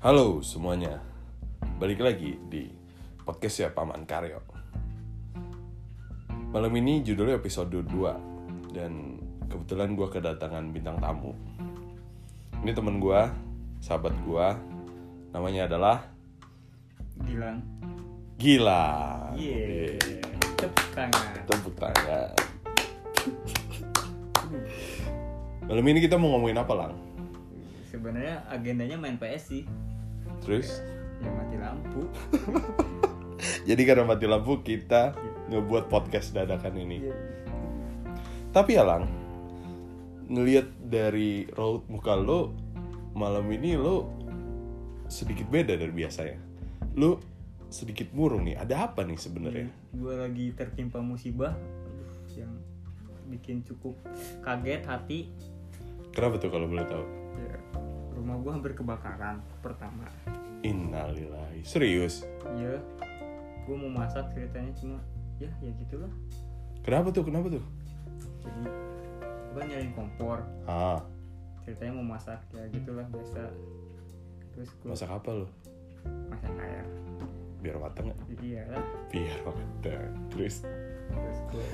Halo semuanya, balik lagi di podcast ya Paman Karyo. Malam ini judulnya episode 2 dan kebetulan gue kedatangan bintang tamu. Ini temen gue, sahabat gue, namanya adalah Gilang. Gila. Iya. Tepuk tangan. Tepuk tangan. Malam ini kita mau ngomongin apa lang? Sebenarnya agendanya main PS sih. Terus? Ya mati lampu. Jadi karena mati lampu kita ngebuat podcast dadakan ini. Tapi ya lang, ngelihat dari raut muka lo malam ini lo sedikit beda dari biasanya. Lo sedikit murung nih. Ada apa nih sebenarnya? Gue lagi tertimpa musibah yang bikin cukup kaget hati. Kenapa tuh kalau boleh tahu? Ya, rumah gue hampir kebakaran pertama. Innalillahi. Serius? Iya. Gue mau masak ceritanya cuma ya ya gitulah. Kenapa tuh? Kenapa tuh? Jadi gue nyariin kompor. Ah, Ceritanya mau masak ya gitulah biasa. Terus gue masak apa lo? masak air. Biar matang nggak? Iya lah. Biar matang. Terus? terus gue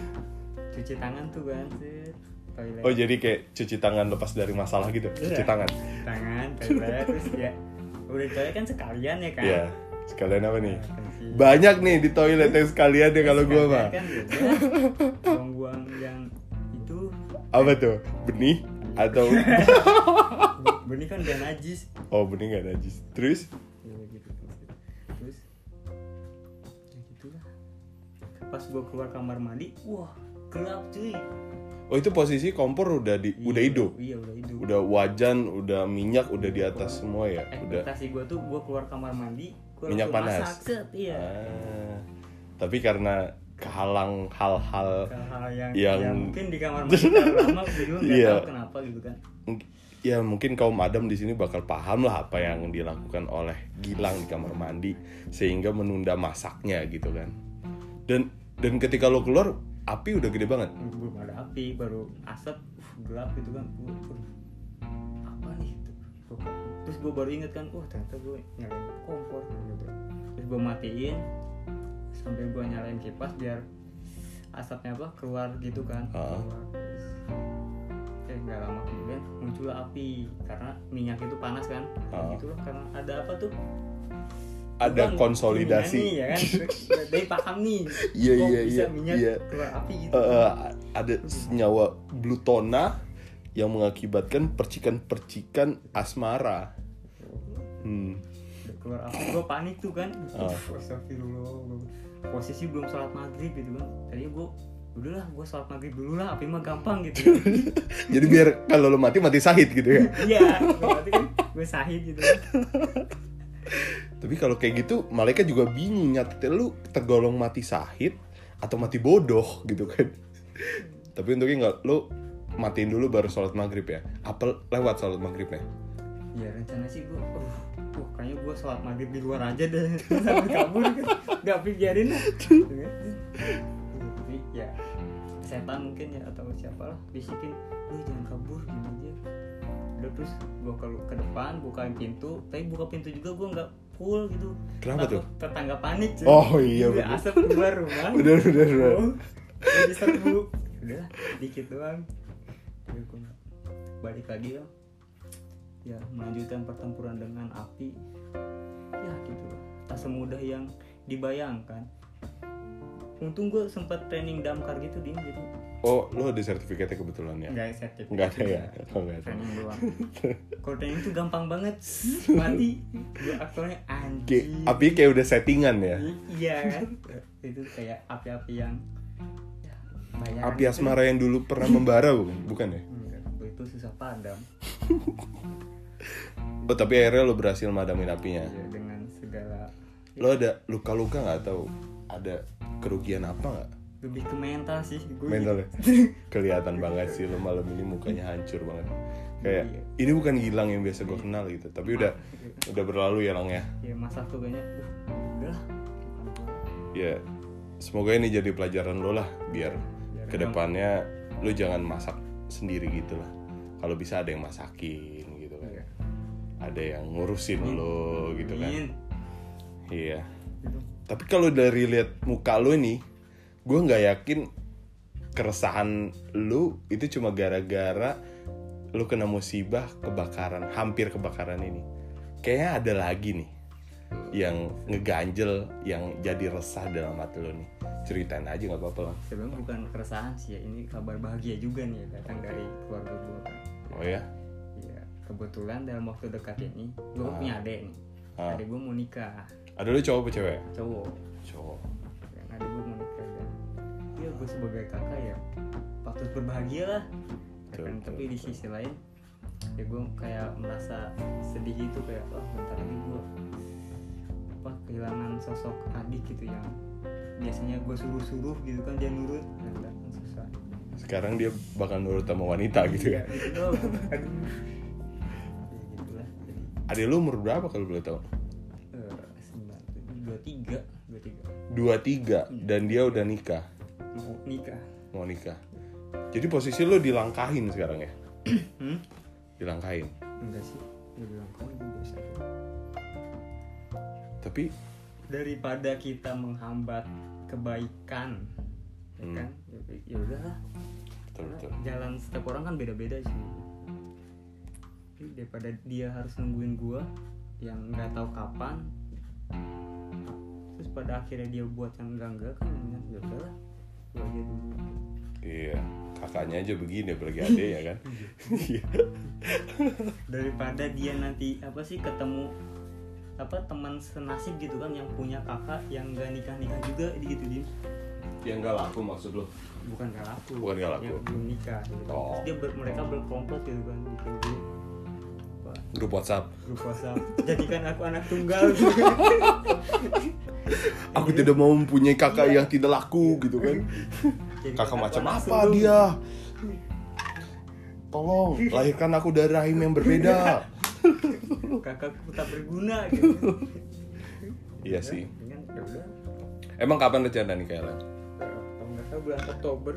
cuci tangan tuh kan set toilet Oh jadi kayak cuci tangan lepas dari masalah gitu? Cuci Iya. tangan? tangan toilet terus ya udah toilet kan sekalian ya kan Iya. Sekalian apa nih? Banyak nih di toilet yang sekalian ya kalau gue mah. kan buang-buang yang itu Apa tuh? Benih? Atau benih kan udah najis oh benih nggak najis? Terus? ya gitu terus ya gitulah pas gue keluar kamar mandi wah gelap cuy Oh itu posisi kompor udah di udah Iya, hidup, iya udah hidup udah wajan, udah minyak, udah di atas semua ya, udah. ekspektasi gue tuh gue keluar kamar mandi gue Minyak panas. masak set iya Ah, tapi karena kehalang hal-hal yang, Yang- yang mungkin di kamar mandi lama Iya. tahu kenapa gitu kan ya mungkin kaum Adam di sini bakal paham lah apa yang dilakukan oleh Gilang di kamar mandi sehingga menunda masaknya gitu kan. Dan dan ketika lo keluar api udah gede banget. belum ada api baru asap uh, gelap gitu kan Gua, "Aduh, apa nih Gua- terus gue baru inget kan wah ternyata gue nyalain kompor gitu terus gue matiin sambil gue nyalain kipas biar asapnya apa keluar gitu kan Ah. keluar. Eh nggak lama kemudian muncul api karena minyak itu panas kan Ah. gitu loh karena ada apa tuh Ada Bang, konsolidasi. ini ya kan dari paham nih Iya, iya, iya, iya. gitu Eh, ada senyawa blutona yang mengakibatkan percikan-percikan asmara. Hmm. Keluar api gue panik tuh kan Ah. Astagfirullah posisi belum sholat maghrib gitu kan tadinya gue udahlah gue sholat maghrib dulu lah api mah gampang gitu Jadi biar kalau lo mati mati sahid gitu ya. iya berarti kan gue sahid gitu kan Tapi kalau kayak gitu malaikat juga bingung nyatet lu tergolong mati sahid atau mati bodoh gitu kan. Tapi untungnya nggak lu matiin dulu baru sholat maghrib ya. Apa lewat sholat maghribnya? ya rencana sih gue uh, wah kayaknya gue sholat maghrib di luar aja deh sampai kabur kan gak Gitu kan. tapi ya setan mungkin ya atau siapa lah bisikin lu jangan kabur gini aja udah terus gue kalau ke depan bukain pintu tapi buka pintu juga gue nggak full gitu Kenapa Takut tuh? tetangga panik cuy. Oh, iya, Udah bener. asap keluar rumah bener bener. oh, udah diserbu udah dikit doang Udah, balik lagi ya ya melanjutkan pertempuran dengan api ya gitu tak semudah yang dibayangkan untung gue sempat training damkar gitu dia jadi Oh, lu ada sertifikatnya kebetulan ya? nggak sertifikat Nggak ada ya? juga. Oh, nggak ada. training doang kalau training tuh gampang banget mati gue aktornya anjing api kayak udah settingan ya. iya kan itu kayak api-api yang ya, Api gitu. asmara yang dulu pernah membara bukan? Bukan ya? Enggak, itu susah padam Oh, tapi akhirnya lu berhasil madamin apinya. ya, dengan segala Lo ada luka-luka nggak atau ada kerugian apa nggak? lebih ke mental sih gue mental ya? kelihatan banget sih lo malam ini mukanya hancur banget. Kayak Iya. ini bukan Gilang yang biasa gue kenal gitu tapi udah udah berlalu ya Lang ya? Ya masa tuh kayaknya udah ya semoga ini jadi pelajaran lo lah biar Biar ke depannya lo jangan masak sendiri gitu lah. Kalau bisa ada yang masakin gitu kan. Iya. ada yang ngurusin lo gitu kan. Amin. iya. Gitu. Tapi kalau dari lihat muka lo nih gue nggak yakin keresahan lu itu cuma gara-gara lu kena musibah kebakaran hampir kebakaran ini. Kayaknya ada lagi nih yang ngeganjel yang jadi resah dalam hati lo nih. Ceritain aja nggak apa-apa lah. Sebenarnya bukan keresahan sih ya ini kabar bahagia juga nih datang dari keluarga gue kan. Oh ya? Ya kebetulan dalam waktu dekat ini gue Ah. punya adik nih. Ah. adik gue mau nikah ada lu cowok apa cewek? Cowok. Cowok. Dan adik gue mau nikah dan ya gue sebagai kakak ya patut berbahagia lah. Ya Betul, kan? betul, tapi di sisi lain ya gue kayak merasa sedih gitu kayak wah bentar lagi gue apa kehilangan sosok adik gitu yang biasanya gue suruh-suruh gitu kan dia nurut. Dan kan susah. Sekarang dia bakal nurut sama wanita gitu ya? gitu ya gitulah jadi ada lu umur berapa kalau boleh tahu tiga dua tiga. Dua tiga dan dia udah nikah. Mau nikah. Mau nikah. Jadi posisi lu dilangkahin sekarang ya? Hmm? dilangkahin? Enggak sih kau itu biasa tapi daripada kita menghambat kebaikan ya Hmm. kan? Ya, ya udahlah. Jalan setiap orang kan beda-beda sih. Daripada dia harus nungguin gua yang nggak tahu kapan pada akhirnya dia buat yang enggak enggak kan ya udahlah gua aja dulu. Iya kakaknya aja begini apalagi adek ya kan. Iya. daripada dia nanti apa sih ketemu apa teman senasib gitu kan yang punya kakak yang nggak nikah nikah juga gitu dia yang gak laku maksud lu? Bukan gak laku. Bukan gak laku. yang belum nikah gitu kan. Oh. Terus dia ber- mereka berkomplot gitu kan bikin grup apa, grup WhatsApp. Grup WhatsApp. Jadikan aku anak tunggal. Gitu. aku tidak mau mempunyai kakak yang tidak laku gitu kan? Jadikan kakak macam apa dia? Tolong lahirkan aku dari rahim yang berbeda. Kakakku tak berguna gitu. Iya sih. Ya udah. Emang kapan rencana nih kalian kalau nggak salah bulan Oktober.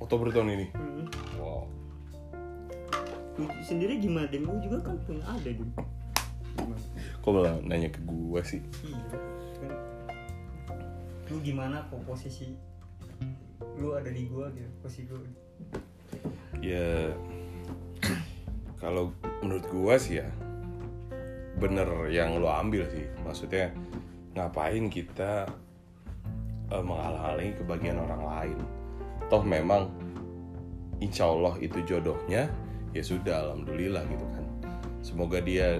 Oktober tahun ini? Hmm. wow Lu sendiri gimana Dim? Lu juga kan punya ada Dim gimana? kok malah nanya ke gua sih iya kan lu gimana kok posisi lu ada di gua gitu posisi gua ya kalau menurut gua sih ya bener yang lo ambil sih maksudnya ngapain kita eh, menghalang-halangi kebahagiaan orang lain toh memang insya Allah itu jodohnya ya sudah alhamdulillah gitu kan. Semoga dia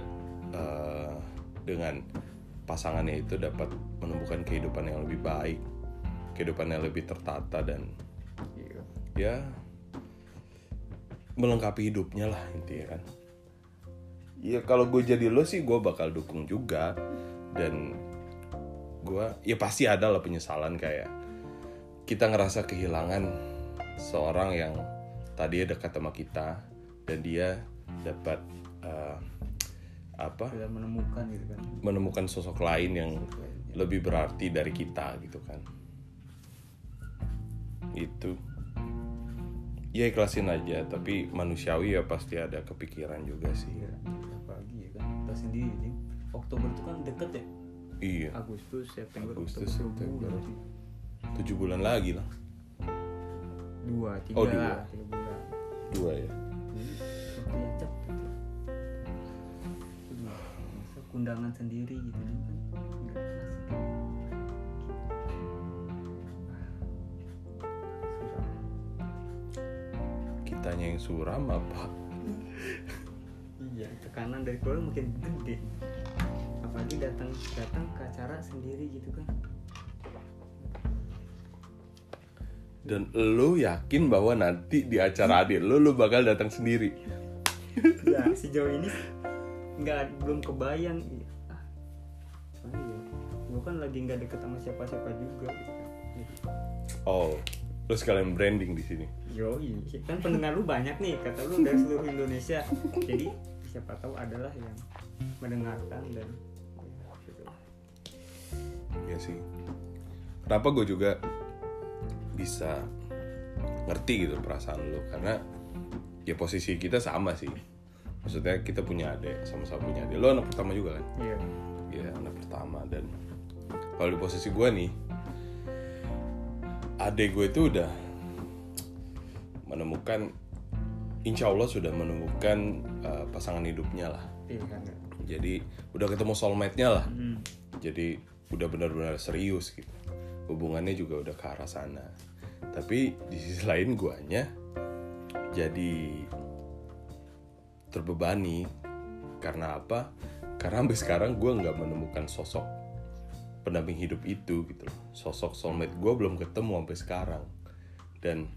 eh, dengan pasangannya itu dapat menemukan kehidupan yang lebih baik kehidupan yang lebih tertata dan iya. ya melengkapi hidupnya lah intinya kan. Ya kalau gue jadi lo sih gue bakal dukung juga. Dan gue ya pasti ada lah penyesalan kayak kita ngerasa kehilangan seorang yang tadinya dekat sama kita dan dia dapat eh, apa? Menemukan gitu kan. Menemukan sosok lain yang lebih berarti dari kita gitu kan. Itu. Ya ikhlasin aja tapi manusiawi ya pasti ada kepikiran juga sih. Iya apalagi ya kan kita sendiri Dim Oktober itu kan deket ya? Iya. Agustus September Agustus, September. tujuh bulan lagi lah. Dua tiga Oh, dua. lah, tiga bulan. Dua ya Ya. Aduh, masa kundangan sendiri gitu. Kan kitanya yang suram apa? Iya tekanan dari keluarga makin gede. Apalagi datang datang ke acara sendiri gitu kan dan lo yakin bahwa nanti di acara adik lo lo bakal datang sendiri ya sejauh ini nggak belum kebayang Iya. ah ya gue kan lagi nggak deket sama siapa-siapa juga gitu oh lo sekalian branding di sini Yoi, kan pendengar lu banyak nih, kata lu dari seluruh Indonesia. Jadi siapa tahu adalah yang mendengarkan dan ya, gitu. ya sih kenapa gue juga bisa ngerti gitu perasaan lo karena ya posisi kita sama sih. Maksudnya kita punya adik sama-sama punya adik. Lo anak pertama juga kan? Iya. Iya anak pertama. Dan kalau di posisi gue nih adik gue itu udah menemukan insya Allah sudah menemukan uh, pasangan hidupnya lah. Pilihan ya. jadi udah ketemu soulmate-nya lah. Hmm. jadi udah benar-benar serius gitu hubungannya juga udah ke arah sana. Tapi di sisi lain guanya jadi terbebani. Karena apa? Karena sampai sekarang gue nggak menemukan sosok pendamping hidup itu gitu loh. Sosok soulmate gue belum ketemu sampai sekarang. Dan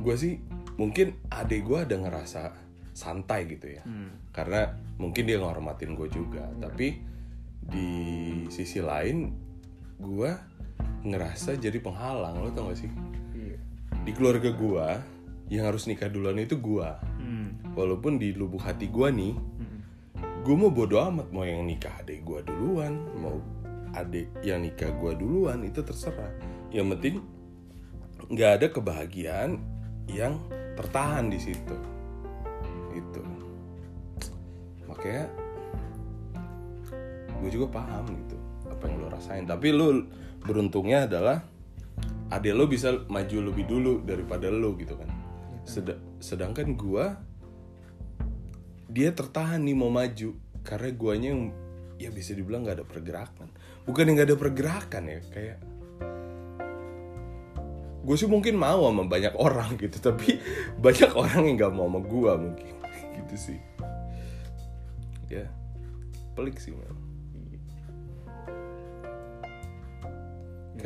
gue sih mungkin adik gue ada ngerasa santai gitu ya. Hmm. karena mungkin dia ngehormatin gue juga. Tapi di sisi lain gue ngerasa jadi penghalang lo tau gak sih? Iya. Di keluarga gue yang harus nikah duluan itu gue hmm. walaupun di lubuk hati gue nih Hmm. gue mau bodo amat mau yang nikah adik gue duluan mau adik yang nikah gue duluan itu terserah. Yang penting nggak ada kebahagiaan yang tertahan di situ. Itu makanya gue juga paham gitu rasain tapi lo beruntungnya adalah adik lo bisa maju lebih dulu daripada lo gitu kan. Sed- sedangkan gue dia tertahan nih mau maju. Karena guanya yang ya bisa dibilang nggak ada pergerakan. Bukan yang nggak ada pergerakan ya kayak gue sih mungkin mau sama banyak orang gitu tapi banyak orang yang nggak mau sama gue mungkin. Gitu sih. Ya pelik sih memang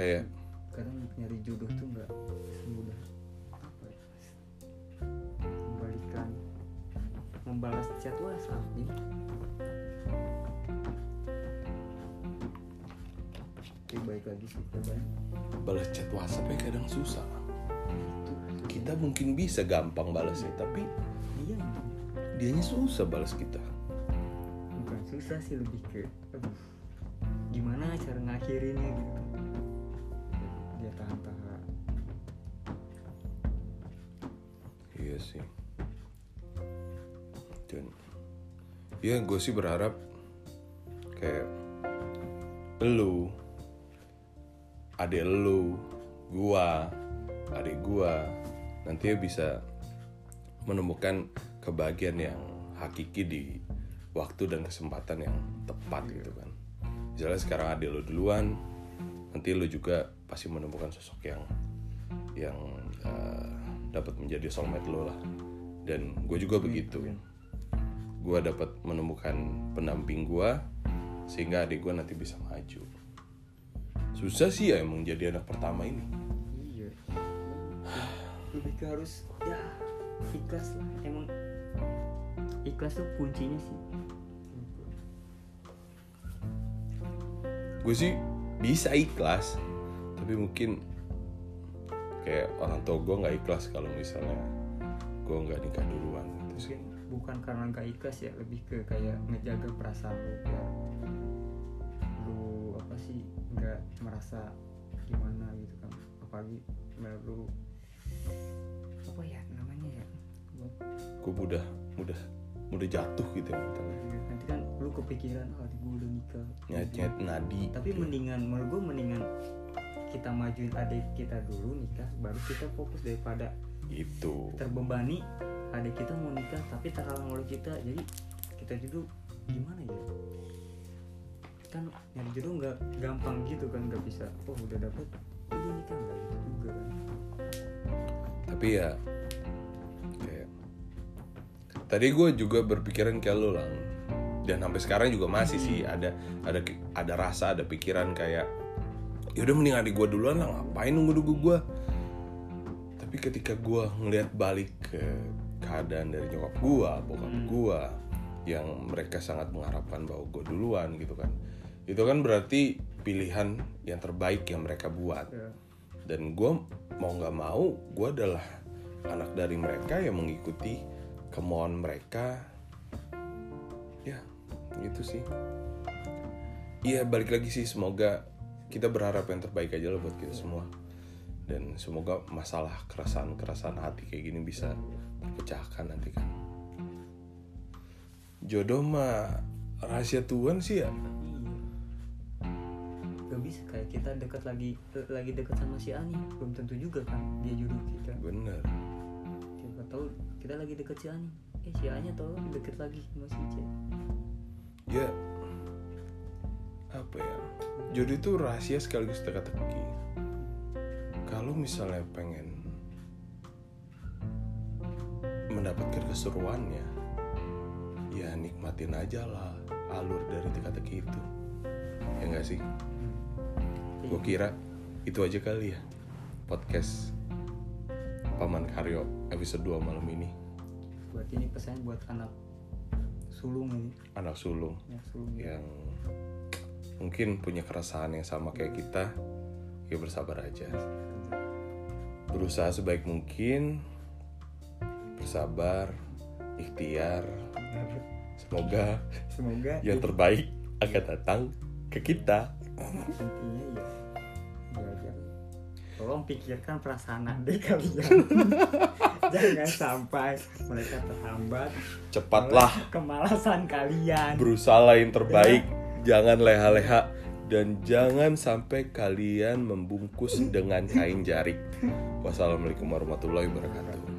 kayak kadang nyari jodoh tuh nggak semudah. Apa ya, membalikan membalas chat WhatsApp gitu Oke baik lagi sih coba balas chat WhatsApp ya kadang susah. Kita mungkin bisa gampang balasnya tapi iya. dianya susah balas kita. Bukan susah sih lebih ke aduh gimana cara ngakhirinnya gitu sih. Dan ya gue sih berharap kayak lu, adik lu, gua, adik gua nanti bisa menemukan kebahagiaan yang hakiki di waktu dan kesempatan yang tepat gitu kan. Misalnya sekarang adik lu duluan, nanti lu juga pasti menemukan sosok yang yang eh, dapat menjadi soulmate lo lah. Dan gue juga begitu. Gue dapat menemukan pendamping gue sehingga adik gue nanti bisa maju. Susah sih ya emang jadi anak pertama ini. Iya. Lebih ke harus ya ikhlas lah. Emang ikhlas tuh kuncinya sih. Gue sih bisa ikhlas tapi mungkin kayak orang tua gue nggak ikhlas kalau misalnya gue nggak nikah duluan gitu. Sih bukan karena nggak ikhlas ya lebih ke kayak ngejaga perasaan lu biar lu apa sih nggak merasa gimana gitu kan. Apalagi biar lu apa ya namanya ya gue mudah mudah mudah jatuh gitu ya mentalnya. nanti kan lu kepikiran oh gue udah nikah. Nyet nyet nadi tapi mendingan menurut gue mendingan kita majuin adik kita dulu nikah baru kita fokus daripada itu. terbebani adik kita mau nikah tapi terhalang oleh kita. Jadi kita juga gimana ya? Kan nyari jodoh nggak gampang gitu kan nggak bisa oh udah dapet udah nikah. Nggak gitu juga kan. Tapi ya kayak tadi gue juga berpikiran kayak lo lang. Dan sampai sekarang juga masih sih ada ada ada rasa ada pikiran kayak ya udah mending adik gue duluan lah ngapain nunggu nunggu gue tapi ketika gue ngelihat balik ke keadaan dari nyokap gue bokap Hmm. gue yang mereka sangat mengharapkan bahwa gue duluan gitu kan itu kan berarti pilihan yang terbaik yang mereka buat. Ya dan gue mau nggak mau gue adalah anak dari mereka yang mengikuti kemauan mereka. Ya gitu sih. Iya balik lagi sih semoga kita berharap yang terbaik aja lah buat kita semua. Dan semoga masalah keresahan keresahan hati kayak gini bisa terpecahkan nanti kan. Jodoh mah rahasia Tuhan sih ya. Iya. Gak bisa kayak kita dekat lagi lagi dekat sama si Ani. Belum tentu juga kan dia jodoh kita. Bener. Siapa tahu kita lagi deket si Ani. Eh si Ani tau deket lagi sama si C ya apa ya jodoh itu rahasia sekaligus teka-teki. Kalau misalnya pengen mendapatkan keseruannya ya nikmatin aja lah alur dari teka-teki itu. Ya enggak sih? Gue kira itu aja kali ya podcast paman karyo episode 2 malam ini. Buat ini pesan buat anak sulung ini. Anak sulung ya sulung ya. yang mungkin punya keresahan yang sama kayak kita ya bersabar aja. Berusaha sebaik mungkin bersabar ikhtiar. Semoga semoga yang terbaik akan datang ke kita. Intinya ya tolong pikirkan perasaan adik kalian jangan. Sampai mereka terhambat. Cepatlah kemalasan kalian. berusaha yang terbaik jangan leha-leha dan jangan sampai kalian membungkus dengan kain jarik wassalamualaikum warahmatullahi wabarakatuh